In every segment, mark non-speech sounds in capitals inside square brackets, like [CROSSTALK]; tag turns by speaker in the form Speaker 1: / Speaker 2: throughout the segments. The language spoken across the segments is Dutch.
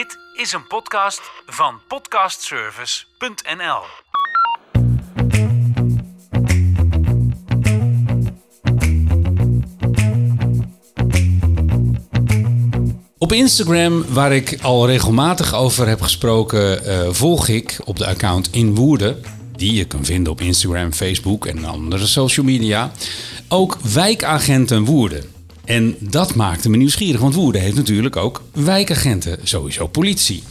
Speaker 1: Dit is een podcast van podcastservice.nl. Op Instagram, waar ik al regelmatig over heb gesproken, uh, volg ik op de account In Woerden, die je kan vinden op Instagram, Facebook en andere social media, ook wijkagenten Woerden. En dat maakte me nieuwsgierig, want Woerden heeft natuurlijk ook wijkagenten, sowieso politie.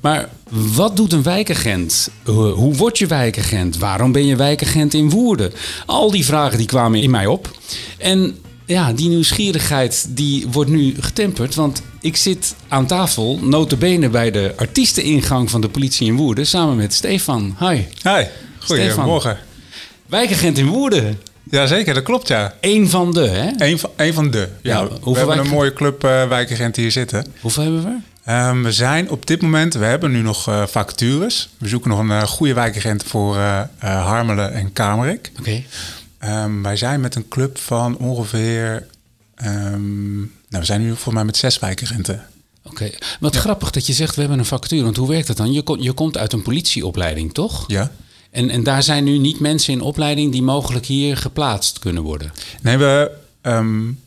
Speaker 1: Maar wat doet een wijkagent? Hoe word je wijkagent? Waarom ben je wijkagent in Woerden? Al die vragen die kwamen in mij op. En ja, die nieuwsgierigheid die wordt nu getemperd, want ik zit aan tafel, notabene bij de artiesteningang van de politie in Woerden, samen met Stefan. Hi.
Speaker 2: Hi, goedemorgen.
Speaker 1: Wijkagent in Woerden.
Speaker 2: Jazeker, dat klopt ja.
Speaker 1: Eén van de, hè?
Speaker 2: Eén van, één van de, ja. we hebben een mooie club uh, wijkagenten hier zitten.
Speaker 1: Hoeveel hebben we?
Speaker 2: Um, we zijn op dit moment, we hebben nu nog uh, vacatures. We zoeken nog een uh, goede wijkagent voor Harmelen en Kamerik.
Speaker 1: Oké.
Speaker 2: Um, wij zijn met een club van ongeveer... Um, nou, we zijn nu volgens mij met zes wijkagenten.
Speaker 1: Oké, wat grappig dat je zegt we hebben een vacature. Want hoe werkt dat dan? Je, je komt uit een politieopleiding, toch?
Speaker 2: Ja.
Speaker 1: En, en daar zijn nu niet mensen in opleiding die mogelijk hier geplaatst kunnen worden?
Speaker 2: Nee, we, um,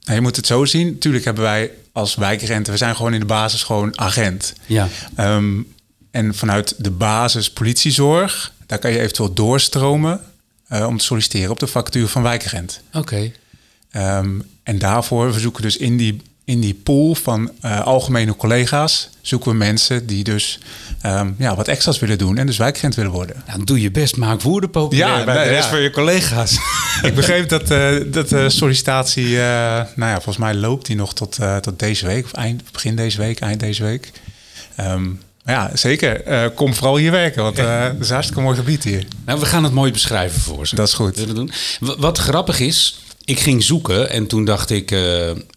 Speaker 2: je moet het zo zien. Natuurlijk hebben wij als wijkagenten, we zijn gewoon in de basis gewoon agent.
Speaker 1: Ja.
Speaker 2: Um, en vanuit de basis politiezorg, daar kan je eventueel doorstromen uh, om te solliciteren op de vacature van wijkagent.
Speaker 1: Oké. Okay.
Speaker 2: Um, en daarvoor verzoeken dus in die in die pool van uh, algemene collega's zoeken we mensen die dus um, ja, wat extra's willen doen en dus wijkagent willen worden.
Speaker 1: Ja, doe je best, maak woorden populair ja, bij nee, de rest ja. van je collega's. [LAUGHS]
Speaker 2: Ik begreep dat, uh, dat de sollicitatie, uh, nou ja, volgens mij loopt die nog tot, tot deze week, of eind, begin deze week, eind deze week. Um, ja, zeker. kom vooral hier werken, want uh, het is een hartstikke mooi gebied hier.
Speaker 1: Nou, we gaan het mooi beschrijven voor ze.
Speaker 2: Dat is goed.
Speaker 1: Wat grappig is, ik ging zoeken en toen dacht ik,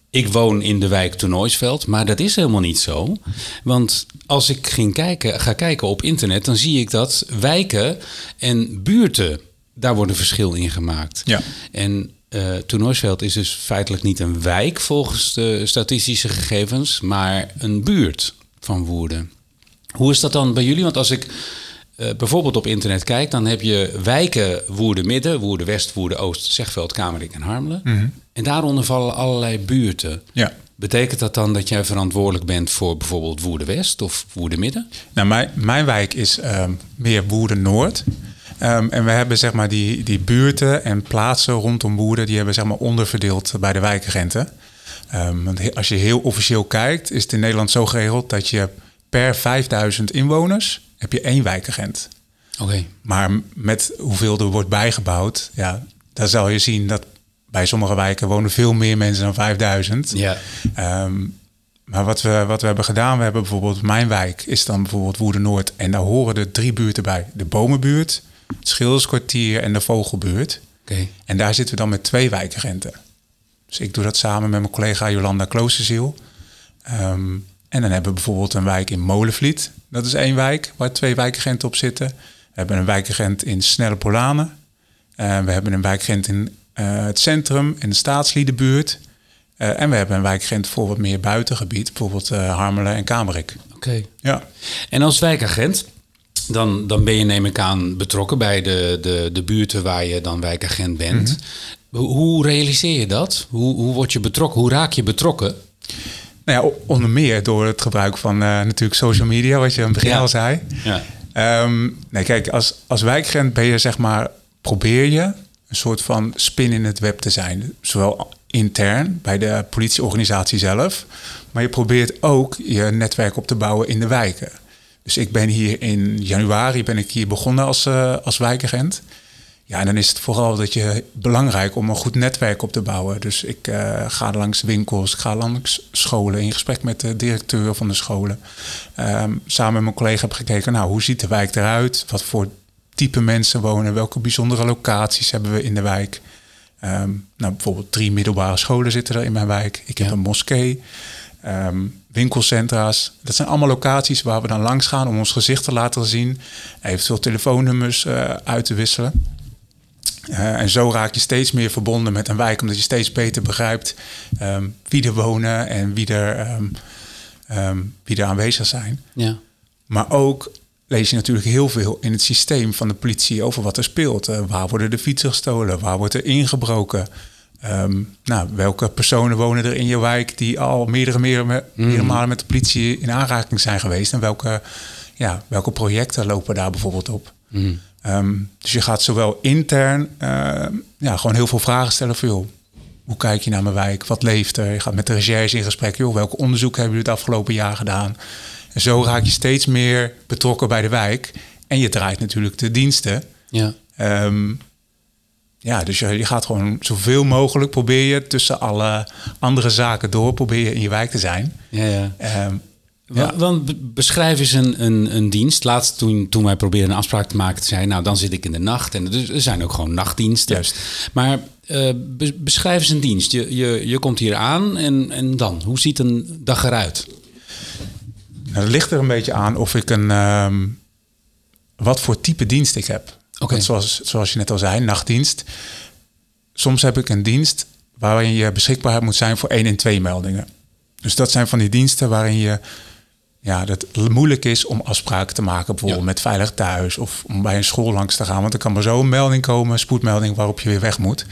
Speaker 1: ik woon in de wijk Toernooisveld, maar dat is helemaal niet zo. Want als ik ging kijken, ga kijken op internet, dan zie ik dat wijken en buurten, daar wordt een verschil in gemaakt.
Speaker 2: Ja.
Speaker 1: En uh, Toernooisveld is dus feitelijk niet een wijk volgens de statistische gegevens, maar een buurt van Woerden. Hoe is dat dan bij jullie? Want als ik uh, bijvoorbeeld op internet kijk, dan heb je wijken Woerden Midden, Woerden West, Woerden Oost, Zegveld, Kamerik en Harmelen.
Speaker 2: Mm -hmm.
Speaker 1: En daaronder vallen allerlei buurten.
Speaker 2: Ja.
Speaker 1: Betekent dat dan dat jij verantwoordelijk bent voor bijvoorbeeld Woerden West of Woerden Midden?
Speaker 2: Nou, mijn, mijn wijk is um, meer Woerden Noord. Um, en we hebben zeg maar die, die buurten en plaatsen rondom Woerden, die hebben zeg maar onderverdeeld bij de wijkagenten. Um, want als je heel officieel kijkt, is het in Nederland zo geregeld dat je per 5000 inwoners heb je één wijkagent.
Speaker 1: Oké.
Speaker 2: Maar met hoeveel er wordt bijgebouwd, ja, daar zal je zien dat bij sommige wijken wonen veel meer mensen dan 5000.
Speaker 1: Ja.
Speaker 2: Um, maar wat we, wat we hebben gedaan, we hebben bijvoorbeeld mijn wijk, is dan bijvoorbeeld Woerden Noord. En daar horen er drie buurten bij. De Bomenbuurt, het Schilderskwartier en de Vogelbuurt.
Speaker 1: Okay.
Speaker 2: En daar zitten we dan met twee wijkagenten. Dus ik doe dat samen met mijn collega Jolanda Kloosterziel. Um, en dan hebben we bijvoorbeeld een wijk in Molenvliet. Dat is één wijk waar twee wijkagenten op zitten. We hebben een wijkagent in Snelle Polanen. Uh, we hebben een wijkagent in uh, het centrum, in de staatsliedenbuurt. Uh, en we hebben een wijkagent voor wat meer buitengebied. Bijvoorbeeld Harmelen en Kamerik.
Speaker 1: Oké. Okay.
Speaker 2: Ja.
Speaker 1: En als wijkagent, dan, dan ben je neem ik aan betrokken bij de, de, de buurten waar je dan wijkagent bent. Mm -hmm. hoe, hoe realiseer je dat? Hoe, hoe word je betrokken? Hoe raak je betrokken?
Speaker 2: Nou ja, onder meer door het gebruik van uh, natuurlijk social media, wat je aan het begin
Speaker 1: ja.
Speaker 2: al zei.
Speaker 1: Ja.
Speaker 2: Um, nee, kijk, als, als wijkagent ben je zeg maar, probeer je een soort van spin in het web te zijn. Zowel intern bij de politieorganisatie zelf, maar je probeert ook je netwerk op te bouwen in de wijken. Dus ik ben hier in januari ben ik hier begonnen als, uh, als wijkagent. Ja, en dan is het vooral dat je belangrijk om een goed netwerk op te bouwen. Dus ik uh, ga langs winkels, ik ga langs scholen in gesprek met de directeur van de scholen. Um, samen met mijn collega heb gekeken, nou, hoe ziet de wijk eruit? Wat voor type mensen wonen? Welke bijzondere locaties hebben we in de wijk? Um, nou, bijvoorbeeld drie middelbare scholen zitten er in mijn wijk. Ik heb ja. een moskee, um, winkelcentra's. Dat zijn allemaal locaties waar we dan langs gaan om ons gezicht te laten zien. Eventueel telefoonnummers uh, uit te wisselen. Uh, en zo raak je steeds meer verbonden met een wijk, omdat je steeds beter begrijpt um, wie er wonen en wie er um, ehm, wie er aanwezig zijn.
Speaker 1: Ja.
Speaker 2: Maar ook lees je natuurlijk heel veel in het systeem van de politie over wat er speelt. Eh, waar worden de fietsen gestolen? Waar wordt er ingebroken? Ehm, nou, welke personen wonen er in je wijk die al meerdere, meerdere, meerdere malen met de politie in aanraking zijn geweest? En welke, ja, welke projecten lopen daar bijvoorbeeld op? Ehm, dus je gaat zowel intern ehm, ja, gewoon heel veel vragen stellen voor joh, hoe kijk je naar mijn wijk? Wat leeft er? Je gaat met de recherche in gesprek. Joh, welke onderzoek hebben jullie het afgelopen jaar gedaan? En zo raak je steeds meer betrokken bij de wijk. En je draait natuurlijk de diensten.
Speaker 1: Ja.
Speaker 2: Ehm, ja, dus je, je gaat gewoon zoveel mogelijk probeer je tussen alle andere zaken door, probeer je in je wijk te zijn.
Speaker 1: Ja, ja.
Speaker 2: Ja.
Speaker 1: Want be- beschrijf eens een, een, een dienst. Laatst toen, toen wij probeerden een afspraak te maken, zei nou dan zit ik in de nacht. En dus er zijn ook gewoon nachtdiensten.
Speaker 2: Juist.
Speaker 1: Maar be- beschrijf eens een dienst. Je, je, je komt hier aan en, en dan? Hoe ziet een dag eruit?
Speaker 2: Nou, het ligt er een beetje aan of ik een. ehm, wat voor type dienst ik heb.
Speaker 1: Oké.
Speaker 2: Zoals, zoals je net al zei, nachtdienst. Soms heb ik een dienst waarin je beschikbaar moet zijn voor 1 en 2 meldingen. Dus dat zijn van die diensten waarin je. Ja, dat het moeilijk is om afspraken te maken, bijvoorbeeld
Speaker 1: Ja.
Speaker 2: met Veilig Thuis of om bij een school langs te gaan. Want er kan maar zo een melding komen, spoedmelding, waarop je weer weg moet.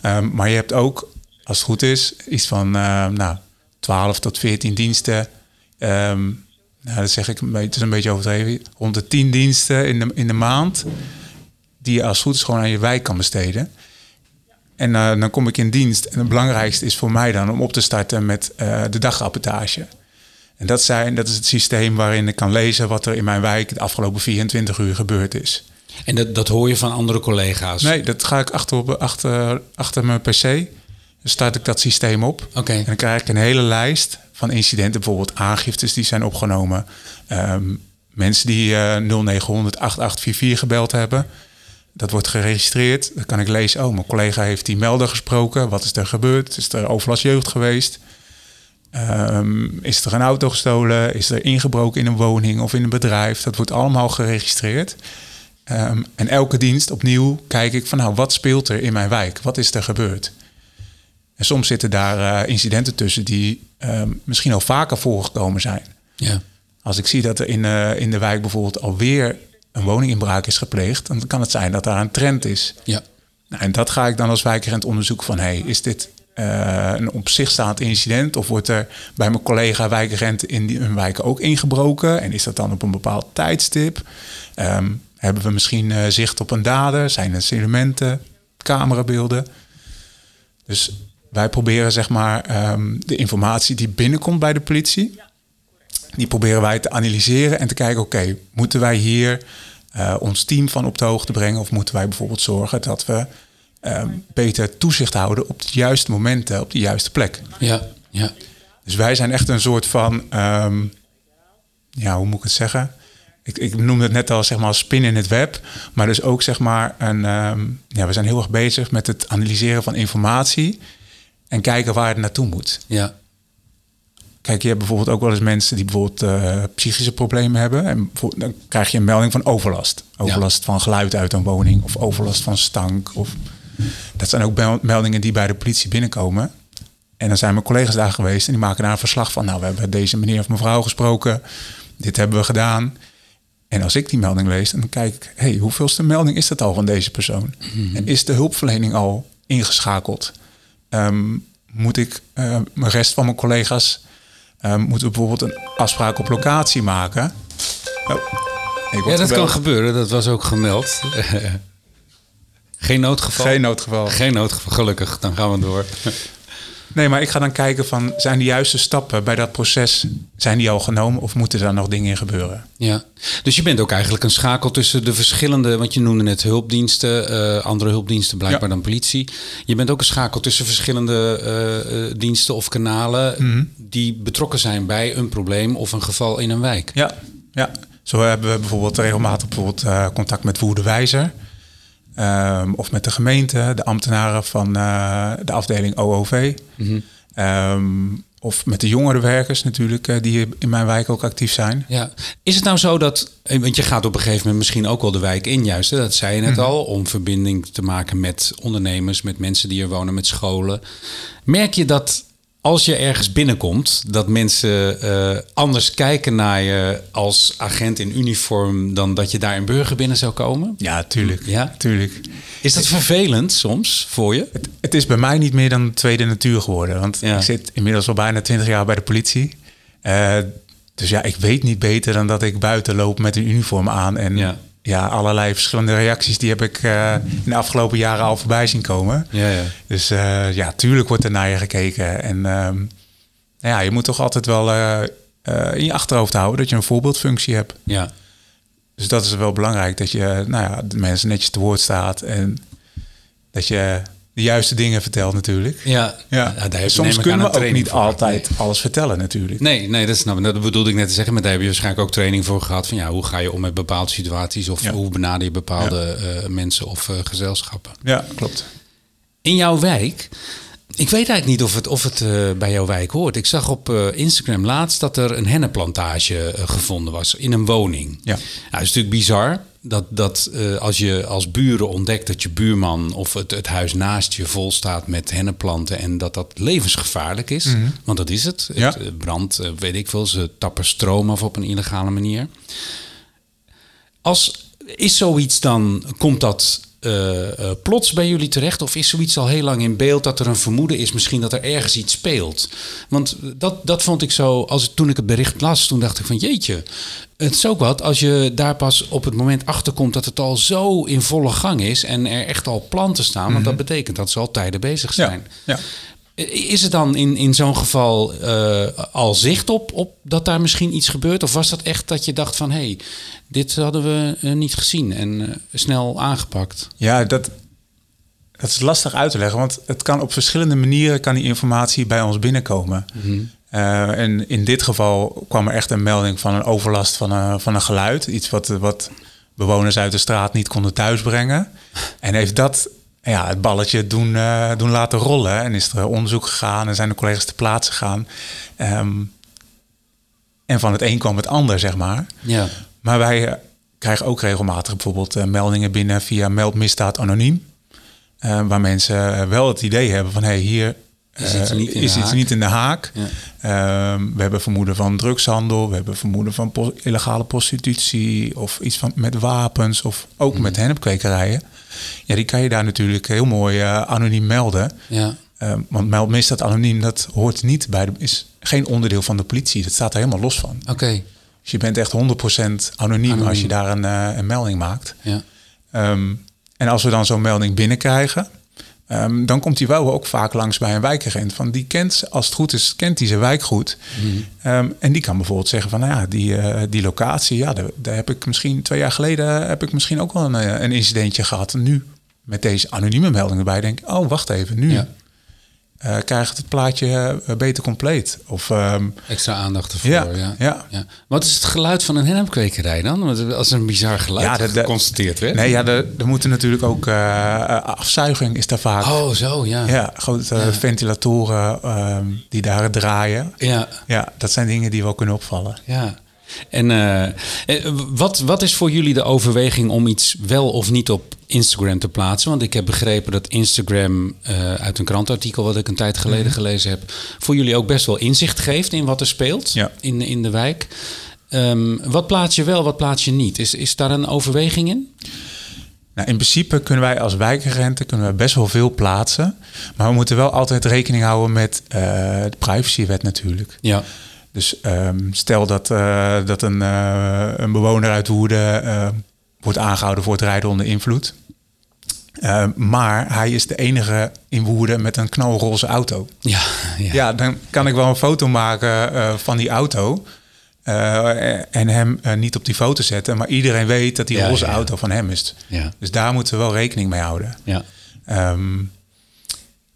Speaker 2: Ehm, maar je hebt ook, als het goed is, iets van ehm, nou, 12 tot 14 diensten. Ehm, nou, dat zeg ik, een beetje- het is een beetje overdreven. Rond de 10 diensten in de, in de maand. Die je als het goed is gewoon aan je wijk kan besteden. En eh, dan kom ik in dienst. En het belangrijkste is voor mij dan om op te starten met eh, de dagrapportage. En dat, zijn, dat is het systeem waarin ik kan lezen wat er in mijn wijk de afgelopen 24 uur gebeurd is.
Speaker 1: En dat, dat hoor je van andere collega's?
Speaker 2: Nee, dat ga ik achter, op, achter, achter mijn PC. Dan start ik dat systeem op.
Speaker 1: Oké.
Speaker 2: En dan krijg ik een hele lijst van incidenten, bijvoorbeeld aangiftes die zijn opgenomen. Ehm, mensen die eh 0900 8844 gebeld hebben. Dat wordt geregistreerd. Dan kan ik lezen, oh, mijn collega heeft die melder gesproken. Wat is er gebeurd? Is er overlast jeugd geweest? Ehm, is er een auto gestolen? Is er ingebroken in een woning of in een bedrijf? Dat wordt allemaal geregistreerd. Ehm, en elke dienst opnieuw kijk ik van, nou, wat speelt er in mijn wijk? Wat is er gebeurd? En soms zitten daar eh, incidenten tussen die ehm, misschien al vaker voorgekomen zijn.
Speaker 1: Ja.
Speaker 2: Als ik zie dat er in, eh, in de wijk bijvoorbeeld alweer een woninginbraak is gepleegd, dan kan het zijn dat daar een trend is.
Speaker 1: Ja.
Speaker 2: Nou, en dat ga ik dan als wijkagent onderzoeken van, hey, is dit eh, een op zich staand incident? Of wordt er bij mijn collega wijkagent in die, hun wijk ook ingebroken? En is dat dan op een bepaald tijdstip? Ehm, hebben we misschien eh, zicht op een dader? Zijn er elementen, camerabeelden? Dus wij proberen zeg maar ehm, de informatie die binnenkomt bij de politie, die proberen wij te analyseren en te kijken, oké, moeten wij hier eh, ons team van op de hoogte brengen? Of moeten wij bijvoorbeeld zorgen dat we ehm, beter toezicht houden op de juiste momenten, op de juiste plek?
Speaker 1: Ja. Ja.
Speaker 2: Dus wij zijn echt een soort van, ehm, ja, hoe moet ik het zeggen? Ik, ik noemde het net al, zeg maar, spin in het web. Maar dus ook, zeg maar, een, ehm, ja, we zijn heel erg bezig met het analyseren van informatie. En kijken waar het naartoe moet.
Speaker 1: Ja.
Speaker 2: Kijk, je hebt bijvoorbeeld ook wel eens mensen die bijvoorbeeld eh, psychische problemen hebben. En dan krijg je een melding van overlast. Overlast van geluid uit een woning of overlast van stank. Of, dat zijn ook mel- meldingen die bij de politie binnenkomen. En dan zijn mijn collega's daar geweest en die maken daar een verslag van. Nou, we hebben deze meneer of mevrouw gesproken. Dit hebben we gedaan. En als ik die melding lees, dan kijk ik... hé, hey, hoeveelste melding is dat al van deze persoon? En is de hulpverlening al ingeschakeld? Ehm, moet ik eh mijn rest van mijn collega's... eh, moeten we bijvoorbeeld een afspraak op locatie maken? Oh,
Speaker 1: Ja, dat kan gebeuren. Dat was ook gemeld. [LAUGHS] Geen noodgeval.
Speaker 2: Geen noodgeval.
Speaker 1: Geen noodgeval, gelukkig. Dan gaan we door. [LAUGHS]
Speaker 2: Nee, maar ik ga dan kijken van... zijn de juiste stappen bij dat proces... zijn die al genomen of moeten daar nog dingen in gebeuren?
Speaker 1: Ja, dus je bent ook eigenlijk een schakel tussen de verschillende, want je noemde net hulpdiensten, eh, andere hulpdiensten blijkbaar
Speaker 2: Ja.
Speaker 1: dan politie. Je bent ook een schakel tussen verschillende eh, eh, diensten of kanalen
Speaker 2: Mhm.
Speaker 1: die betrokken zijn bij een probleem of een geval in een wijk.
Speaker 2: Ja, ja. Zo hebben we bijvoorbeeld regelmatig bijvoorbeeld, contact met Woerde Wijzer. Ehm, of met de gemeente, de ambtenaren van eh, de afdeling OOV. Ehm, of met de jongerenwerkers natuurlijk, eh, die in mijn wijk ook actief zijn.
Speaker 1: Ja. Is het nou zo dat, eh, want je gaat op een gegeven moment misschien ook wel de wijk in, juist, hè? dat zei je net al, om verbinding te maken met ondernemers, met mensen die er wonen, met scholen. Merk je dat als je ergens binnenkomt, dat mensen eh, anders kijken naar je als agent in uniform dan dat je daar in burger binnen zou komen?
Speaker 2: Ja, tuurlijk.
Speaker 1: Ja?
Speaker 2: tuurlijk.
Speaker 1: Is dat vervelend soms voor je?
Speaker 2: Het, het is bij mij niet meer dan tweede natuur geworden. Want
Speaker 1: Ja.
Speaker 2: ik zit inmiddels al bijna twintig jaar bij de politie. Eh, dus ja, ik weet niet beter dan dat ik buiten loop met een uniform aan. En
Speaker 1: Ja.
Speaker 2: Ja, allerlei verschillende reacties die heb ik eh, in de afgelopen jaren al voorbij zien komen.
Speaker 1: Ja, ja.
Speaker 2: Dus eh, ja, tuurlijk wordt er naar je gekeken. En ehm, nou ja, je moet toch altijd wel eh, in je achterhoofd houden dat je een voorbeeldfunctie hebt.
Speaker 1: ja.
Speaker 2: Dus dat is wel belangrijk, dat je nou ja, de mensen netjes te woord staat en dat je de juiste dingen vertelt natuurlijk.
Speaker 1: Ja,
Speaker 2: Ja.
Speaker 1: daar
Speaker 2: Soms kunnen we ook niet
Speaker 1: voor
Speaker 2: altijd alles vertellen natuurlijk.
Speaker 1: Nee, nee, dat snap ik. Dat bedoelde ik net te zeggen. Maar daar heb je waarschijnlijk ook training voor gehad. Van ja, hoe ga je om met bepaalde situaties? Of
Speaker 2: Ja.
Speaker 1: hoe benader je bepaalde eh, mensen of eh, gezelschappen?
Speaker 2: Ja, klopt.
Speaker 1: In jouw wijk, ik weet eigenlijk niet of het, of het eh, bij jouw wijk hoort. Ik zag op Instagram laatst dat er een hennenplantage eh, gevonden was in een woning.
Speaker 2: Ja.
Speaker 1: Nou, dat is natuurlijk bizar dat, dat eh, als je als buren ontdekt dat je buurman of het, het huis naast je vol staat met hennenplanten en dat dat levensgevaarlijk is. Want dat is het.
Speaker 2: Ja.
Speaker 1: Het eh, brand, eh, weet ik veel, ze tappen stroom af op een illegale manier. Als, is zoiets dan, komt dat eh, eh, plots bij jullie terecht? Of is zoiets al heel lang in beeld dat er een vermoeden is misschien dat er ergens iets speelt? Want dat, dat vond ik zo, als, toen ik het bericht las, toen dacht ik van jeetje, het is ook wat als je daar pas op het moment achter komt dat het al zo in volle gang is en er echt al planten staan. Want dat betekent dat ze al tijden bezig zijn.
Speaker 2: ja.
Speaker 1: Is er dan in, in zo'n geval eh, al zicht op, op dat daar misschien iets gebeurt? Of was dat echt dat je dacht van... hé, hey, dit hadden we eh, niet gezien en eh, snel aangepakt?
Speaker 2: Ja, dat, dat is lastig uit te leggen, want het kan op verschillende manieren kan die informatie bij ons binnenkomen. Eh, en in dit geval kwam er echt een melding van een overlast van een, van een geluid. Iets wat, wat bewoners uit de straat niet konden thuisbrengen. [LAUGHS] En heeft dat ja, het balletje doen, doen laten rollen. En is er onderzoek gegaan en zijn de collega's ter plaatse gegaan. Ehm, en van het een kwam het ander, zeg maar.
Speaker 1: Ja,
Speaker 2: Maar wij eh, krijgen ook regelmatig bijvoorbeeld eh, meldingen binnen via meldmisdaad anoniem. Eh, waar mensen wel het idee hebben van hey, hier
Speaker 1: Is iets niet in de
Speaker 2: iets
Speaker 1: haak.
Speaker 2: niet in de haak.
Speaker 1: Ja.
Speaker 2: We hebben vermoeden van drugshandel, we hebben vermoeden van pos- illegale prostitutie of iets van, met wapens of ook
Speaker 1: Mhm.
Speaker 2: met hennepkwekerijen. Ja, die kan je daar natuurlijk heel mooi anoniem melden.
Speaker 1: ja,
Speaker 2: Ehm, want meldmisdaad anoniem, dat hoort niet bij de, is geen onderdeel van de politie. Dat staat er helemaal los van.
Speaker 1: oké.
Speaker 2: Dus je bent echt 100% anoniem,
Speaker 1: Anoniem.
Speaker 2: als je daar een, eh, een melding maakt.
Speaker 1: Ja,
Speaker 2: Ehm, en als we dan zo'n melding binnenkrijgen, ehm, dan komt die wel ook vaak langs bij een wijkagent. Van die kent, als het goed is, kent die zijn wijk goed. Ehm, en die kan bijvoorbeeld zeggen van, nou ja, die, eh, die locatie, ja, daar, daar heb ik misschien twee jaar geleden heb ik misschien ook wel een, eh, een incidentje gehad. En nu met deze anonieme melding erbij denk ik, oh, wacht even, nu
Speaker 1: Ja.
Speaker 2: Eh, krijgt het plaatje eh, beter compleet. Of ehm,
Speaker 1: extra aandacht ervoor.
Speaker 2: Ja,
Speaker 1: Ja,
Speaker 2: ja.
Speaker 1: ja. Wat is het geluid van een hennepkwekerij dan? Want Als een bizar geluid
Speaker 2: Ja, dat-
Speaker 1: geconstateerd werd.
Speaker 2: nee, ja, er, er moeten natuurlijk ook eh, afzuiging is daar vaak.
Speaker 1: Oh, zo, ja.
Speaker 2: Ja, grote ventilatoren ehm, die daar draaien.
Speaker 1: Ja,
Speaker 2: Ja, dat zijn dingen die wel kunnen opvallen.
Speaker 1: Ja. En eh, eh, wat, wat is voor jullie de overweging om iets wel of niet op Instagram te plaatsen? Want ik heb begrepen dat Instagram eh, uit een krantartikel wat ik een tijd geleden gelezen heb, voor jullie ook best wel inzicht geeft in wat er speelt
Speaker 2: Ja.
Speaker 1: in, in de wijk. Ehm, wat plaats je wel, wat plaats je niet? Is, is daar een overweging in?
Speaker 2: Nou, in principe kunnen wij als wijkagenten kunnen we best wel veel plaatsen. Maar we moeten wel altijd rekening houden met eh, de privacywet natuurlijk.
Speaker 1: Ja.
Speaker 2: Dus ehm, stel dat, eh, dat een, eh, een bewoner uit Woerden eh, wordt aangehouden voor het rijden onder invloed. Eh, maar hij is de enige in Woerden met een knalroze auto.
Speaker 1: Ja, ja.
Speaker 2: Ja, dan kan ik wel een foto maken van die auto. en hem niet op die foto zetten. Maar iedereen weet dat die
Speaker 1: Ja,
Speaker 2: roze
Speaker 1: ja.
Speaker 2: auto van hem is.
Speaker 1: Ja.
Speaker 2: Dus daar moeten we wel rekening mee houden.
Speaker 1: ja.
Speaker 2: Ehm,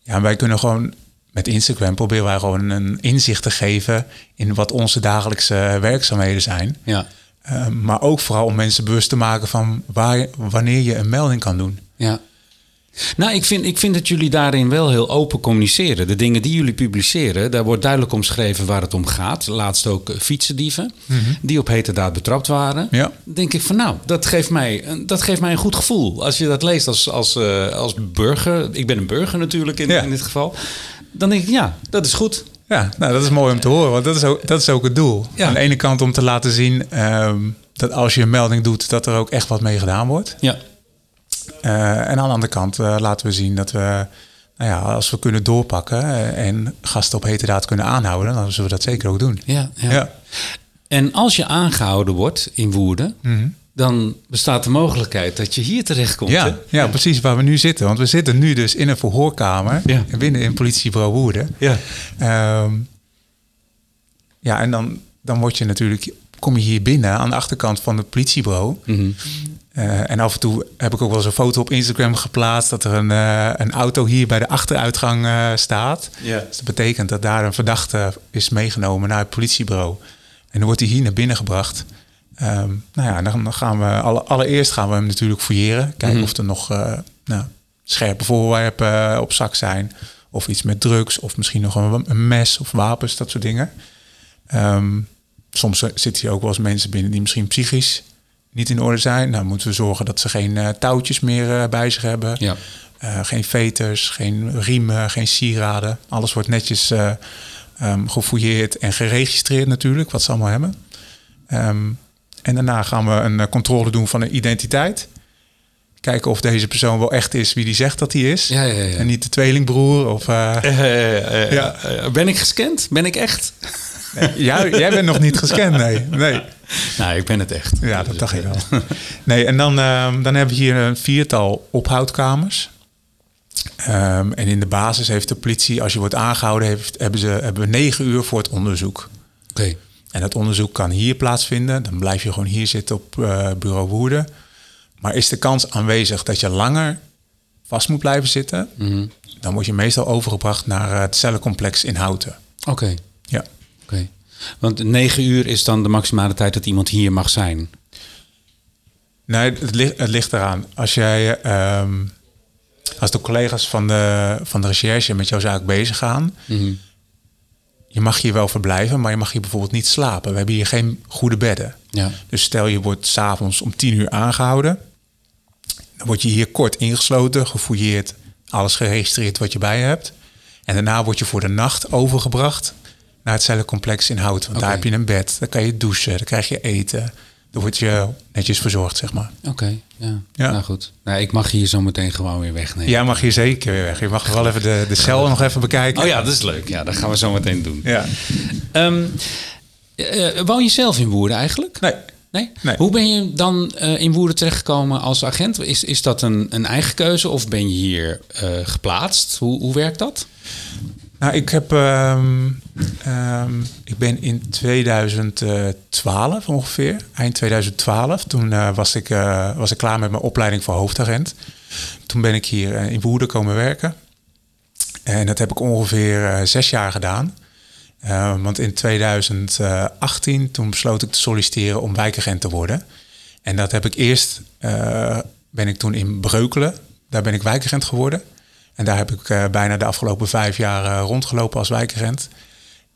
Speaker 2: ja, wij kunnen gewoon met Instagram proberen wij gewoon een inzicht te geven in wat onze dagelijkse werkzaamheden zijn.
Speaker 1: ja.
Speaker 2: Ehm, maar ook vooral om mensen bewust te maken van waar, wanneer je een melding kan doen.
Speaker 1: Ja. Nou, ik vind, ik vind dat jullie daarin wel heel open communiceren. De dingen die jullie publiceren, daar wordt duidelijk omschreven waar het om gaat. Laatst ook eh, fietsendieven, die op heterdaad betrapt waren.
Speaker 2: Ja.
Speaker 1: Denk ik van nou, dat geeft mij, een- dat geeft mij een goed gevoel. Als je dat leest als, als, eh, als burger, ik ben een burger natuurlijk in,
Speaker 2: Ja.
Speaker 1: in dit geval. Dan denk ik ja, dat is goed.
Speaker 2: Ja, nou, dat is mooi om te horen, want dat is ook, dat is ook het doel.
Speaker 1: Ja.
Speaker 2: Aan de ene kant om te laten zien ehm, dat als je een melding doet, dat er ook echt wat mee gedaan wordt.
Speaker 1: Ja.
Speaker 2: Eh, en aan de andere kant eh, laten we zien dat we, nou ja, als we kunnen doorpakken eh, en gasten op heterdaad kunnen aanhouden, dan zullen we dat zeker ook doen.
Speaker 1: Ja, ja.
Speaker 2: Ja.
Speaker 1: En als je aangehouden wordt in Woerden, dan bestaat de mogelijkheid dat je hier terechtkomt. hè?
Speaker 2: Ja, ja, precies waar we nu zitten. Want we zitten nu dus in een verhoorkamer
Speaker 1: Ja.
Speaker 2: binnen in politiebureau Woerden.
Speaker 1: Ja.
Speaker 2: Ehm, ja, en dan, dan word je natuurlijk, kom je hier binnen aan de achterkant van het politiebureau.
Speaker 1: Mhm.
Speaker 2: Eh, en af en toe heb ik ook wel eens een foto op Instagram geplaatst dat er een, eh, een auto hier bij de achteruitgang eh, staat.
Speaker 1: Ja.
Speaker 2: Dus dat betekent dat daar een verdachte is meegenomen naar het politiebureau. En dan wordt hij hier naar binnen gebracht. Ehm, nou ja, dan gaan we alle, allereerst gaan we hem natuurlijk fouilleren. Kijken of er nog eh, nou, scherpe voorwerpen eh, op zak zijn. Of iets met drugs. Of misschien nog een, een mes of wapens, dat soort dingen. Ehm, soms zitten hier ook wel eens mensen binnen die misschien psychisch niet in orde zijn. Dan moeten we zorgen dat ze geen eh, touwtjes meer bij zich hebben.
Speaker 1: Ja.
Speaker 2: Geen veters, geen riemen, geen sieraden. Alles wordt netjes ehm, gefouilleerd en geregistreerd natuurlijk, wat ze allemaal hebben. Ehm, en daarna gaan we een eh, controle doen van de identiteit. Kijken of deze persoon wel echt is wie die zegt dat hij is.
Speaker 1: Ja, ja, ja.
Speaker 2: En niet de tweelingbroer. Of, eh, [LAUGHS]
Speaker 1: ja. ben ik gescand? Ben ik echt?
Speaker 2: jij, jij bent nog niet gescand, nee. nee.
Speaker 1: Nou, ik ben het echt.
Speaker 2: Ja, dat dacht ik wel. [LAUGHS] Nee, en dan, ehm, dan hebben we hier een viertal ophoudkamers. Ehm, en in de basis heeft de politie, als je wordt aangehouden, heeft, hebben, ze, hebben we negen uur voor het onderzoek.
Speaker 1: Oké.
Speaker 2: En dat onderzoek kan hier plaatsvinden. Dan blijf je gewoon hier zitten op eh, bureau Woerden. Maar is de kans aanwezig dat je langer vast moet blijven zitten,
Speaker 1: Mhm.
Speaker 2: dan word je meestal overgebracht naar het cellencomplex in Houten.
Speaker 1: Oké.
Speaker 2: Ja.
Speaker 1: Oké. Want negen uur is dan de maximale tijd dat iemand hier mag zijn.
Speaker 2: Nee, het, ligt, het ligt eraan. Als jij, ehm, als de collega's van de, van de recherche met jouw zaak bezig gaan,
Speaker 1: Mhm.
Speaker 2: Je mag hier wel verblijven, maar je mag hier bijvoorbeeld niet slapen. We hebben hier geen goede bedden.
Speaker 1: Ja.
Speaker 2: Dus stel je wordt s'avonds om tien uur aangehouden, dan word je hier kort ingesloten, gefouilleerd, alles geregistreerd wat je bij je hebt. En daarna word je voor de nacht overgebracht naar het cellencomplex in Hout. Want daar heb je een bed, daar kan je douchen, daar krijg je eten. Dan word je netjes verzorgd, zeg maar.
Speaker 1: Oké, ja.
Speaker 2: Ja.
Speaker 1: Nou goed. Nou, ik mag hier zo meteen gewoon weer wegnemen.
Speaker 2: Jij mag hier zeker weer weg. Je mag wel even de, de cel nog even bekijken.
Speaker 1: Oh ja, dat is leuk. Ja, dat gaan we zo meteen doen.
Speaker 2: Ja.
Speaker 1: Ehm, eh, woon je zelf in Woerden eigenlijk?
Speaker 2: Nee.
Speaker 1: Nee?
Speaker 2: Nee.
Speaker 1: Hoe ben je dan eh, in Woerden terechtgekomen als agent? Is, is dat een, een eigen keuze of ben je hier eh, geplaatst? Hoe, hoe werkt dat?
Speaker 2: Nou, ik heb. ehm, ehm, ik ben in 2012 ongeveer, eind 2012, toen eh, was, ik, eh, was ik klaar met mijn opleiding voor hoofdagent. Toen ben ik hier eh, in Woerden komen werken. En dat heb ik ongeveer zes jaar gedaan. Eh, want in 2018 toen besloot ik te solliciteren om wijkagent te worden. En dat heb ik eerst, ben ik toen in Breukelen, daar ben ik wijkagent geworden. En daar heb ik bijna de afgelopen vijf jaar rondgelopen als wijkagent.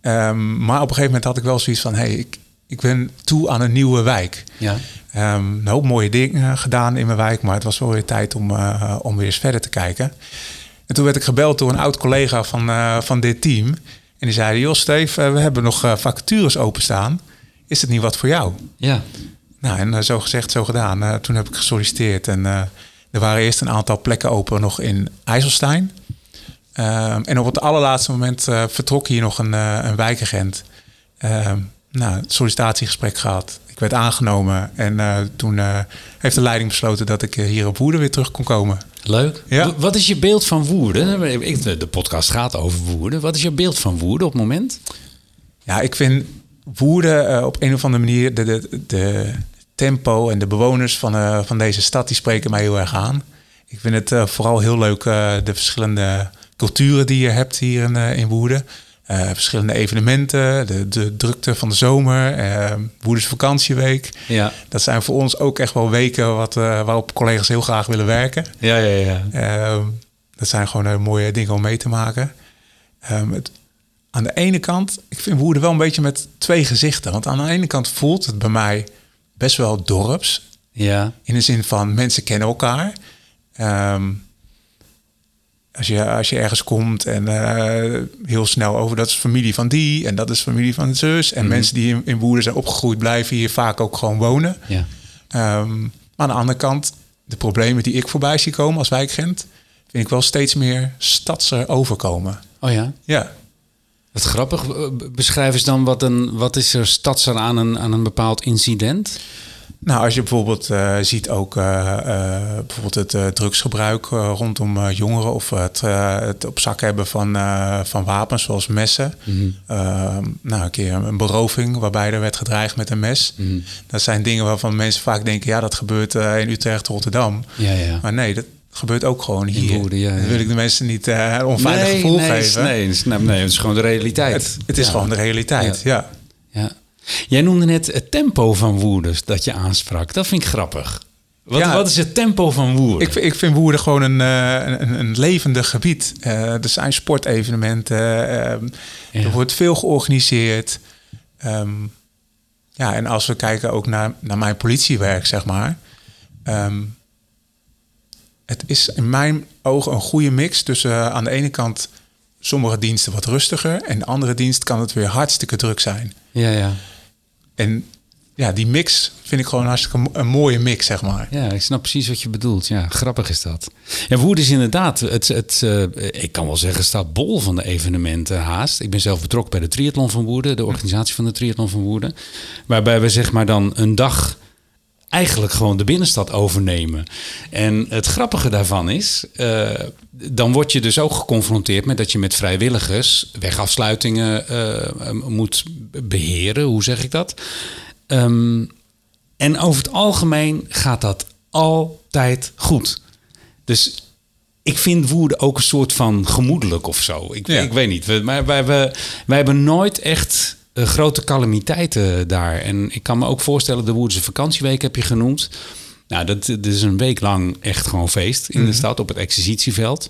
Speaker 2: Ehm, maar op een gegeven moment had ik wel zoiets van, hey, ik, ik ben toe aan een nieuwe wijk.
Speaker 1: Ja.
Speaker 2: Ehm, een hoop mooie dingen gedaan in mijn wijk, maar het was wel weer tijd om, eh, om weer eens verder te kijken. En toen werd ik gebeld door een oud collega van, eh, van dit team. En die zei, joh Steve, eh, we hebben nog vacatures openstaan. Is het niet wat voor jou?
Speaker 1: Ja.
Speaker 2: Nou, en zo gezegd, zo gedaan. Toen heb ik gesolliciteerd en er waren eerst een aantal plekken open nog in IJsselstein. Ehm, en op het allerlaatste moment eh, vertrok hier nog een, eh, een wijkagent. Ehm, nou, sollicitatiegesprek gehad. Ik werd aangenomen en eh, toen heeft de leiding besloten dat ik hier op Woerden weer terug kon komen.
Speaker 1: Leuk.
Speaker 2: Ja.
Speaker 1: Wat is je beeld van Woerden? Ik- De podcast gaat over Woerden. Wat is je beeld van Woerden op het moment?
Speaker 2: Ja, ik vind Woerden op een of andere manier, de, de, de tempo en de bewoners van, van deze stad, die spreken mij heel erg aan. Ik vind het vooral heel leuk, de verschillende culturen die je hebt hier in, eh, in Woerden. Eh, verschillende evenementen, de, de drukte van de zomer, Woerders vakantieweek.
Speaker 1: Ja.
Speaker 2: Dat zijn voor ons ook echt wel weken wat, waarop collega's heel graag willen werken.
Speaker 1: Ja, ja, ja.
Speaker 2: Dat zijn gewoon mooie dingen om mee te maken. Ehm, het, aan de ene kant, ik vind Woerden wel een beetje met twee gezichten. Want aan de ene kant voelt het bij mij best wel dorps.
Speaker 1: Ja.
Speaker 2: In de zin van mensen kennen elkaar. Ehm, als je, als je ergens komt en eh, heel snel over dat is familie van die en dat is familie van zus. En mensen die in, in Woerden zijn opgegroeid blijven hier vaak ook gewoon wonen.
Speaker 1: Ja.
Speaker 2: Ehm, maar aan de andere kant, de problemen die ik voorbij zie komen als wijkagent, vind ik wel steeds meer stadser overkomen.
Speaker 1: Oh ja.
Speaker 2: Ja,
Speaker 1: Wat grappig. Eh, Beschrijf eens dan wat, een, wat is er stadser aan een, aan een bepaald incident?
Speaker 2: Nou, als je bijvoorbeeld eh, ziet ook eh, eh, bijvoorbeeld het drugsgebruik rondom jongeren of het, het op zak hebben van, van wapens zoals messen. Ehm, nou, een keer een beroving waarbij er werd gedreigd met een mes. Dat zijn dingen waarvan mensen vaak denken, ja, dat gebeurt in Utrecht, Rotterdam.
Speaker 1: Ja, ja.
Speaker 2: Maar nee, dat gebeurt ook gewoon hier.
Speaker 1: Woerden, ja,
Speaker 2: Dan wil ik de mensen niet een onveilig
Speaker 1: nee,
Speaker 2: gevoel
Speaker 1: nee,
Speaker 2: geven.
Speaker 1: Nee, snap- nee, het is gewoon de realiteit.
Speaker 2: Het, het is
Speaker 1: Ja.
Speaker 2: gewoon de realiteit, ja.
Speaker 1: Ja. Jij noemde net het tempo van Woerden dat je aansprak. Dat vind ik grappig. Wat,
Speaker 2: Ja.
Speaker 1: wat is het tempo van Woerden?
Speaker 2: Ik, ik vind Woerden gewoon een, eh, een, een levendig gebied. Eh, er zijn sportevenementen.
Speaker 1: Ja.
Speaker 2: Er wordt veel georganiseerd. Ehm, ja, en als we kijken ook naar, naar mijn politiewerk, zeg maar. ehm, het is in mijn ogen een goede mix tussen eh, aan de ene kant sommige diensten wat rustiger. En de andere dienst kan het weer hartstikke druk zijn.
Speaker 1: Ja, ja.
Speaker 2: En ja, die mix vind ik gewoon hartstikke een mooie mix, zeg maar.
Speaker 1: Ja, ik snap precies wat je bedoelt. Ja, grappig is dat. Ja, Woerden is inderdaad, het, het, eh, ik kan wel zeggen, staat bol van de evenementen haast. Ik ben zelf betrokken bij de triathlon van Woerden, de organisatie van de triathlon van Woerden. Waarbij we zeg maar dan een dag eigenlijk gewoon de binnenstad overnemen. En het grappige daarvan is, eh, dan word je dus ook geconfronteerd met dat je met vrijwilligers wegafsluitingen eh, moet beheren. Hoe zeg ik dat? Ehm, en over het algemeen gaat dat altijd goed. Dus ik vind Woerden ook een soort van gemoedelijk of zo. Ik,
Speaker 2: Ja.
Speaker 1: ik weet niet. We- Maar wij, wij, wij hebben nooit echt grote calamiteiten daar. En ik kan me ook voorstellen, de Woerdense vakantieweek heb je genoemd. Nou, dat, dat is een week lang echt gewoon feest in de stad op het exercitieveld.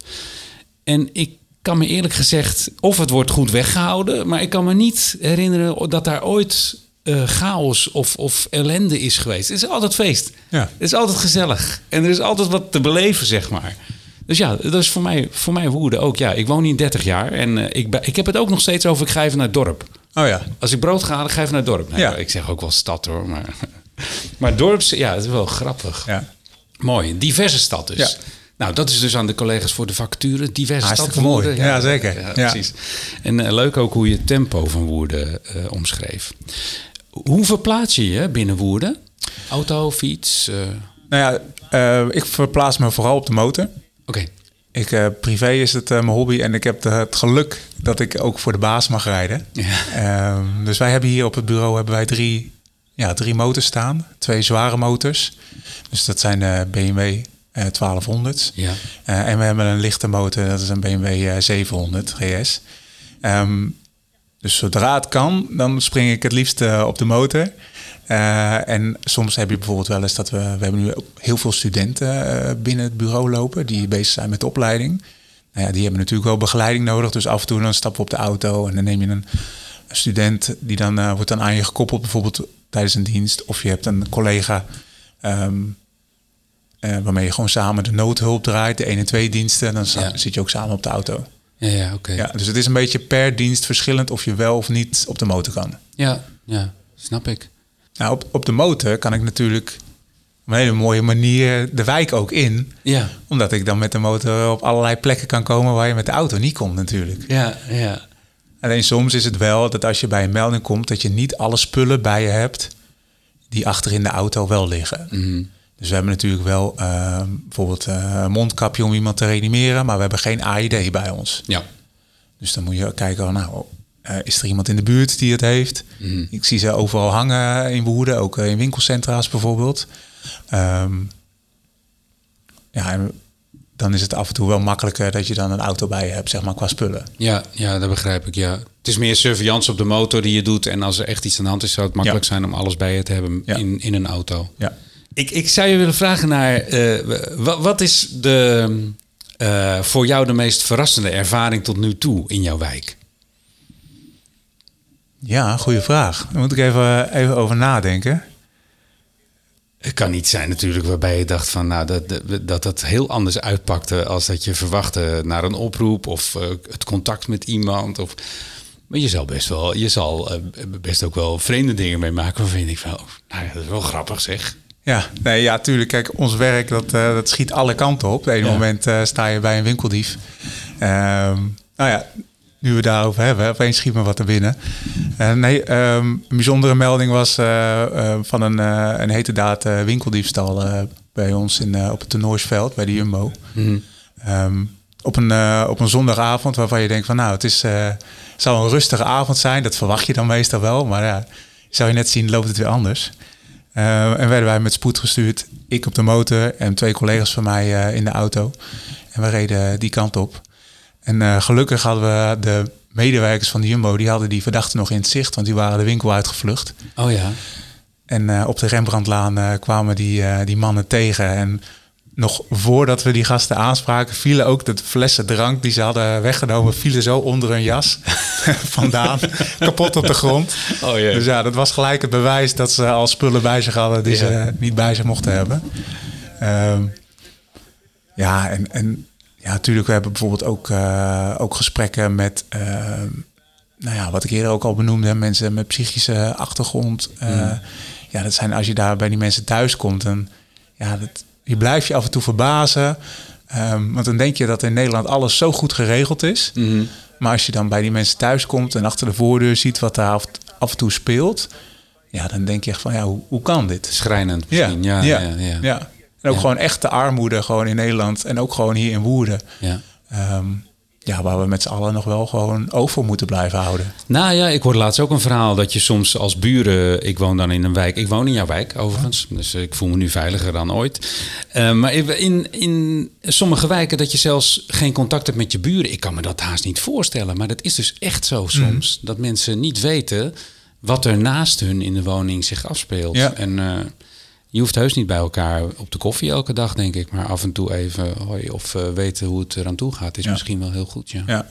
Speaker 1: En ik kan me eerlijk gezegd, of het wordt goed weggehouden, maar ik kan me niet herinneren dat daar ooit eh, chaos of, of ellende is geweest. Het is altijd feest.
Speaker 2: Ja.
Speaker 1: Het is altijd gezellig. En er is altijd wat te beleven, zeg maar. Dus ja, dat is voor mij, voor mij Woerden ook. Ja, ik woon hier 30 jaar en eh, ik, ik heb het ook nog steeds over ik ga even naar het dorp.
Speaker 2: Oh ja.
Speaker 1: Als ik brood ga halen, ga ik even naar het dorp. Nee,
Speaker 2: Ja.
Speaker 1: Ik zeg ook wel stad hoor, maar... [LAUGHS] Maar dorps, ja, het is wel grappig.
Speaker 2: ja.
Speaker 1: Mooi, diverse stad dus.
Speaker 2: Ja.
Speaker 1: Nou, dat is dus aan de collega's voor de vacature. Diverse
Speaker 2: Hartstikke
Speaker 1: stad
Speaker 2: mooi. Ja, zeker.
Speaker 1: Ja, precies. En eh, leuk ook hoe je het tempo van Woerden eh, omschreef. Hoe verplaats je je binnen Woerden? Auto, fiets? eh,
Speaker 2: Nou ja, ik verplaats me vooral op de motor.
Speaker 1: Oké.
Speaker 2: Ik, privé is het mijn hobby en ik heb de- het geluk dat ik ook voor de baas mag rijden.
Speaker 1: Ja.
Speaker 2: Ehm, dus wij hebben hier op het bureau hebben wij drie, ja, drie motors staan. Twee zware motors. Dus dat zijn de BMW eh 1200.
Speaker 1: Ja.
Speaker 2: Eh, en we hebben een lichte motor, dat is een BMW eh, 700 GS. Dus zodra het kan, dan spring ik het liefst eh, op de motor. Eh, en soms heb je bijvoorbeeld wel eens dat we... We hebben nu heel veel studenten binnen het bureau lopen... die bezig zijn met de opleiding. Nou ja, die hebben natuurlijk wel begeleiding nodig. Dus af en toe dan stappen we op de auto... en dan neem je een, student... die dan eh, wordt dan aan je gekoppeld, bijvoorbeeld tijdens een dienst. Of je hebt een collega... ehm, eh, waarmee je gewoon samen de noodhulp draait, de 1 en 2 diensten. Dan
Speaker 1: Ja.
Speaker 2: zit je ook samen op de auto.
Speaker 1: Ja, ja oké.
Speaker 2: Ja, dus het is een beetje per dienst verschillend of je wel of niet op de motor kan.
Speaker 1: ja, ja, snap ik.
Speaker 2: Nou, op, op de motor kan ik natuurlijk een hele mooie manier de wijk ook in.
Speaker 1: Ja,
Speaker 2: Omdat ik dan met de motor op allerlei plekken kan komen waar je met de auto niet komt natuurlijk.
Speaker 1: ja, ja.
Speaker 2: Alleen soms is het wel dat als je bij een melding komt... dat je niet alle spullen bij je hebt die achter in de auto wel liggen.
Speaker 1: Mhm.
Speaker 2: Dus we hebben natuurlijk wel eh, bijvoorbeeld eh, een mondkapje om iemand te reanimeren... maar we hebben geen AID bij ons.
Speaker 1: Ja,
Speaker 2: Dus dan moet je kijken, oh, nou, eh, is er iemand in de buurt die het heeft? Ik zie ze overal hangen in Woerden, ook in winkelcentra's bijvoorbeeld. Ehm, ja, en dan is het af en toe wel makkelijker dat je dan een auto bij je hebt, zeg maar, qua spullen.
Speaker 1: ja, ja, dat begrijp ik, ja. Het is meer surveillance op de motor die je doet. En als er echt iets aan de hand is, zou het makkelijk
Speaker 2: Ja.
Speaker 1: zijn om alles bij je te hebben
Speaker 2: Ja.
Speaker 1: in, in een auto.
Speaker 2: Ja.
Speaker 1: Ik, ik zou je willen vragen naar, eh, wat, wat is de, eh, voor jou de meest verrassende ervaring tot nu toe in jouw wijk?
Speaker 2: Ja, goede vraag. Daar moet ik even, even over nadenken.
Speaker 1: Het kan niet zijn natuurlijk waarbij je dacht van nou, dat, dat dat dat heel anders uitpakte als dat je verwachtte naar een oproep of eh, het contact met iemand. Of, maar je zal best wel, je zal eh, best ook wel vreemde dingen mee maken. Waarvan je denkt van, oh, nou ja, dat is wel grappig zeg.
Speaker 2: Ja, nee, ja, tuurlijk. Kijk, ons werk dat, eh, dat schiet alle kanten op. Op een
Speaker 1: Ja.
Speaker 2: moment sta je bij een winkeldief. Ehm, nou ja, nu we het daarover hebben, opeens schiet me wat er binnen. Eh, nee, ehm, een bijzondere melding was eh, eh, van een, een hete daad winkeldiefstal bij ons in, op het toernooisveld bij de Jumbo. Ehm, op, een, op een zondagavond waarvan je denkt van nou, het is, zal een rustige avond zijn. Dat verwacht je dan meestal wel. Maar ja, zou je net zien, loopt het weer anders. Eh, en werden wij met spoed gestuurd. Ik op de motor en twee collega's van mij in de auto. En we reden die kant op. En eh, gelukkig hadden we de medewerkers van de Jumbo... die hadden die verdachten nog in het zicht... want die waren de winkel uitgevlucht.
Speaker 1: Oh ja.
Speaker 2: En eh, op de Rembrandtlaan eh, kwamen die, die mannen tegen. En nog voordat we die gasten aanspraken... vielen ook de flessen drank die ze hadden weggenomen... vielen zo onder hun jas [LAUGHS] vandaan. [LAUGHS] kapot op de grond.
Speaker 1: Oh jee.
Speaker 2: Dus ja, dat was gelijk het bewijs dat ze al spullen bij zich hadden... die
Speaker 1: Ja.
Speaker 2: ze niet bij zich mochten hebben. Ehm, ja, en, en ja, natuurlijk, we hebben bijvoorbeeld ook, eh, ook gesprekken met... ehm, nou ja, wat ik eerder ook al benoemde, mensen met psychische achtergrond. Eh, Ja, dat zijn als je daar bij die mensen thuis komt, dan ja, dat, je blijft je af en toe verbazen. Ehm, want dan denk je dat in Nederland alles zo goed geregeld is.
Speaker 1: Mhm.
Speaker 2: Maar als je dan bij die mensen thuis komt en achter de voordeur ziet wat daar af, af en toe speelt, ja, dan denk je echt van ja, hoe, hoe kan dit?
Speaker 1: Schrijnend misschien. Ja, ja, ja. ja.
Speaker 2: ja. En ook gewoon echte armoede gewoon in Nederland en ook gewoon hier in Woerden.
Speaker 1: ja.
Speaker 2: Ehm, ja, waar we met z'n allen nog wel gewoon oog voor moeten blijven houden.
Speaker 1: Nou ja, ik hoorde laatst ook een verhaal dat je soms als buren... Ik woon dan in een wijk. Ik woon in jouw wijk overigens. Dus ik voel me nu veiliger dan ooit. Eh, maar in, in sommige wijken dat je zelfs geen contact hebt met je buren. Ik kan me dat haast niet voorstellen. Maar dat is dus echt zo soms. Dat mensen niet weten wat er naast hun in de woning zich afspeelt.
Speaker 2: Ja.
Speaker 1: En eh, je hoeft heus niet bij elkaar op de koffie elke dag, denk ik. Maar af en toe even hoi of eh, weten hoe het eraan toe gaat... is
Speaker 2: Ja.
Speaker 1: misschien wel heel goed, ja.
Speaker 2: Ja,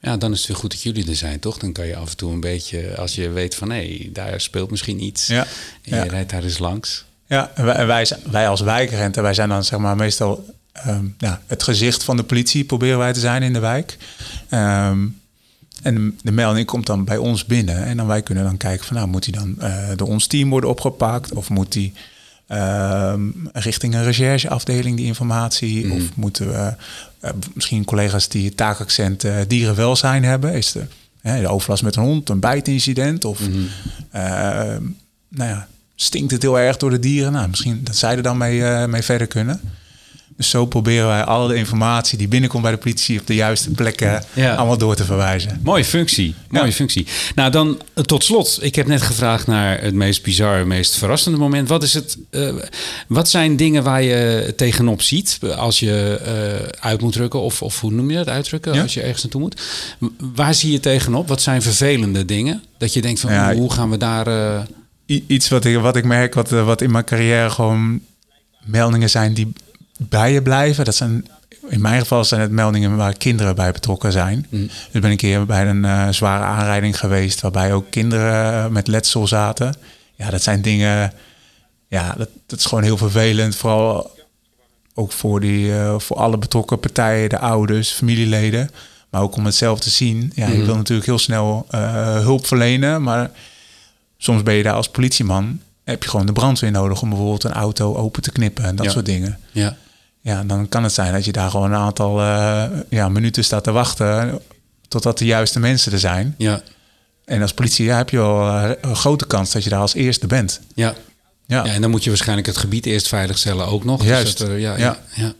Speaker 1: Ja, dan is het weer goed dat jullie er zijn, toch? Dan kan je af en toe een beetje, als je weet van hé, daar speelt misschien iets.
Speaker 2: Ja.
Speaker 1: En je
Speaker 2: Ja.
Speaker 1: rijdt daar eens langs.
Speaker 2: ja en wij, wij, wij als wijkrente, wij zijn dan zeg maar meestal ehm, ja, het gezicht van de politie, proberen wij te zijn in de wijk. Ehm, en de, melding komt dan bij ons binnen. En dan wij kunnen dan kijken van nou, moet die dan eh, door ons team worden opgepakt? Of moet die ehm, richting een rechercheafdeling die informatie? Of moeten we eh, misschien collega's die taakaccent eh, dierenwelzijn hebben? Is de, hè, de overlast met een hond, een bijtincident? Of ehm, nou ja, stinkt het heel erg door de dieren? Nou, misschien dat zij er dan mee, eh, mee verder kunnen. Dus zo proberen wij alle informatie die binnenkomt bij de politie op de juiste plekken
Speaker 1: Ja.
Speaker 2: allemaal door te verwijzen.
Speaker 1: Mooie functie, mooie
Speaker 2: Ja.
Speaker 1: functie. Nou, dan eh, tot slot. Ik heb net gevraagd naar het meest bizarre, meest verrassende moment. Wat, is het, eh, wat zijn dingen waar je tegenop ziet als je eh, uit moet drukken? Of, of hoe noem je dat, uitdrukken?
Speaker 2: Ja.
Speaker 1: Als je ergens naartoe moet. Waar zie je tegenop? Wat zijn vervelende dingen? Dat je denkt van, hoe gaan we daar... eh,
Speaker 2: iets wat ik, wat ik merk, wat, eh, wat in mijn carrière gewoon meldingen zijn die bij je blijven. Dat zijn, in mijn geval zijn het meldingen waar kinderen bij betrokken zijn.
Speaker 1: Mm.
Speaker 2: Dus ben ik een keer bij een eh, zware aanrijding geweest waarbij ook kinderen eh, met letsel zaten. Ja, dat zijn dingen, ja, dat, dat is gewoon heel vervelend. Vooral ook voor, die, eh, voor alle betrokken partijen, de ouders, familieleden. Maar ook om het zelf te zien. Ja, je
Speaker 1: Mhm.
Speaker 2: wil natuurlijk heel snel hulp verlenen, maar soms ben je daar als politieman. Heb je gewoon de brandweer nodig om bijvoorbeeld een auto open te knippen en dat
Speaker 1: Ja.
Speaker 2: soort dingen.
Speaker 1: ja.
Speaker 2: Ja, dan kan het zijn dat je daar gewoon een aantal eh, ja, minuten staat te wachten totdat de juiste mensen er zijn.
Speaker 1: Ja,
Speaker 2: En als politie ja, heb je wel eh, een grote kans dat je daar als eerste bent.
Speaker 1: ja.
Speaker 2: Ja.
Speaker 1: Ja, en dan moet je waarschijnlijk het gebied eerst veiligstellen ook nog.
Speaker 2: Juist.
Speaker 1: Dus dat er- ja, ja,
Speaker 2: Ja.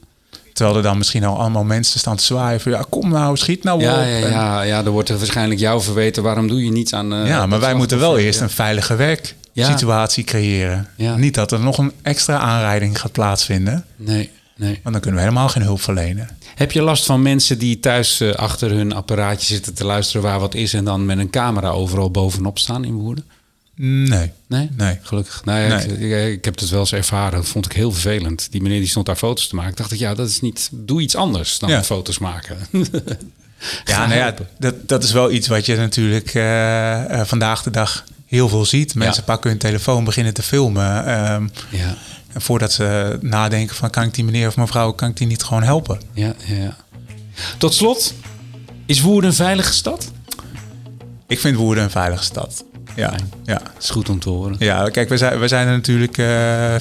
Speaker 2: Terwijl er dan misschien al allemaal mensen staan te zwaaien van ja, kom nou, schiet nou
Speaker 1: Ja,
Speaker 2: op.
Speaker 1: ja, ja, ja, dan wordt er waarschijnlijk jou verweten. Waarom doe je niets aan...
Speaker 2: ja, maar wij moeten wel eerst
Speaker 1: Ja.
Speaker 2: een veilige werksituatie creëren.
Speaker 1: Ja.
Speaker 2: Niet dat er nog een extra aanrijding gaat plaatsvinden.
Speaker 1: Nee, nee.
Speaker 2: Want dan kunnen we helemaal geen hulp verlenen.
Speaker 1: Heb je last van mensen die thuis eh, achter hun apparaatje zitten te luisteren waar wat is... en dan met een camera overal bovenop staan in Woerden?
Speaker 2: Nee.
Speaker 1: Nee?
Speaker 2: Nee.
Speaker 1: Gelukkig. Nou, ja, Ik,
Speaker 2: Nee.
Speaker 1: ik, ik heb het wel eens ervaren. Dat vond ik heel vervelend. Die meneer die stond daar foto's te maken. Dacht ik, ja, dat is niet... Doe iets anders dan
Speaker 2: Ja.
Speaker 1: foto's maken. [LAUGHS]
Speaker 2: Ja, nou ja, dat, dat is wel iets wat je natuurlijk eh, eh, vandaag de dag heel veel ziet. Mensen pakken hun telefoon, beginnen te filmen. ehm,
Speaker 1: Ja,
Speaker 2: en voordat ze nadenken van kan ik die meneer of mevrouw, kan ik die niet gewoon helpen?
Speaker 1: ja, ja. Tot slot, is Woerden een veilige stad?
Speaker 2: Ik vind Woerden een veilige stad. Ja, ja.
Speaker 1: Dat is goed om te horen.
Speaker 2: ja kijk, we zijn, we zijn er natuurlijk eh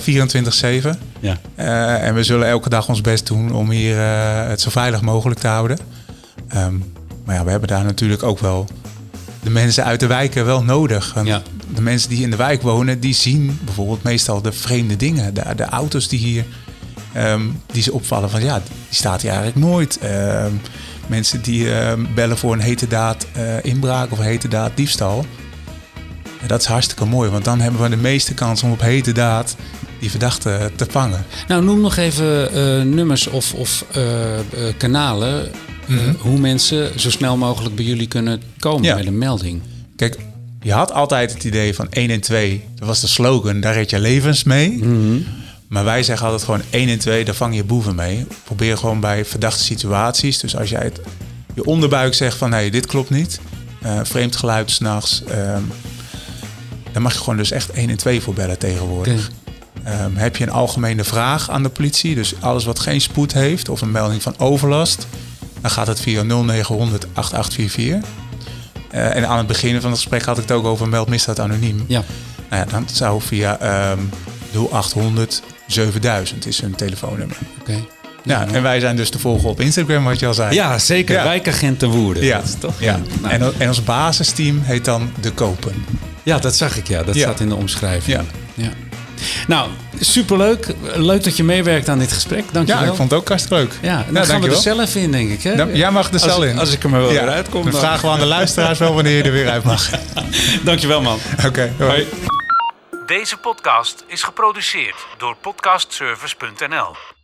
Speaker 2: 24-7.
Speaker 1: Ja.
Speaker 2: Eh, en we zullen elke dag ons best doen om hier eh, het zo veilig mogelijk te houden. Ehm, maar ja, we hebben daar natuurlijk ook wel de mensen uit de wijken wel nodig.
Speaker 1: Ja.
Speaker 2: De mensen die in de wijk wonen, die zien bijvoorbeeld meestal de vreemde dingen. De, de auto's die hier, ehm, die ze opvallen van ja, die staat hier eigenlijk nooit. Ehm, mensen die ehm, bellen voor een hete daad eh, inbraak of een hete daad diefstal. En dat is hartstikke mooi, want dan hebben we de meeste kans om op hete daad die verdachte te vangen.
Speaker 1: Nou, noem nog even eh, nummers of, of eh, kanalen.
Speaker 2: Mhm.
Speaker 1: hoe mensen zo snel mogelijk bij jullie kunnen komen
Speaker 2: Ja.
Speaker 1: met een melding.
Speaker 2: Kijk, je had altijd het idee van 1 en 2, dat was de slogan, daar red je levens mee. Maar wij zeggen altijd gewoon 1 en 2, daar vang je boeven mee. Probeer gewoon bij verdachte situaties. Dus als jij het, je onderbuik zegt van nee, dit klopt niet. eh, vreemd geluid s'nachts. ehm dan mag je gewoon dus echt 1 en 2 voor bellen tegenwoordig. Ehm, heb je een algemene vraag aan de politie, dus alles wat geen spoed heeft of een melding van overlast, dan gaat het via 0900 8844. Eh, en aan het begin van het gesprek had ik het ook over meld misdaad anoniem.
Speaker 1: Ja.
Speaker 2: Nou ja, dan zou via ehm 0800 7000 is hun telefoonnummer.
Speaker 1: Oké.
Speaker 2: Ja, en wij zijn dus te volgen op Instagram, wat je al zei.
Speaker 1: Ja, zeker.
Speaker 2: Ja.
Speaker 1: Wijkagenten Woerden.
Speaker 2: ja.
Speaker 1: Dat is toch?
Speaker 2: ja.
Speaker 1: Nou,
Speaker 2: En, en ons basisteam heet dan De Kopen.
Speaker 1: ja, dat zag ik. Ja, dat
Speaker 2: Ja.
Speaker 1: staat in de omschrijving.
Speaker 2: Ja.
Speaker 1: ja. Nou, superleuk. Leuk dat je meewerkt aan dit gesprek. Dankjewel.
Speaker 2: Ja, ik vond het ook hartstikke leuk.
Speaker 1: Ja, dan gaan we er zelf in, denk ik. Hè?
Speaker 2: Dan- jij mag
Speaker 1: Als
Speaker 2: cel
Speaker 1: ik-
Speaker 2: in.
Speaker 1: Als ik er maar wel
Speaker 2: Ja,
Speaker 1: weer uitkom.
Speaker 2: Dan
Speaker 1: dan-
Speaker 2: vragen we aan de luisteraars wel wanneer je er weer uit mag. [LAUGHS]
Speaker 1: Dankjewel, man.
Speaker 2: Oké, hoi.
Speaker 3: Deze podcast is geproduceerd door podcastservice.nl.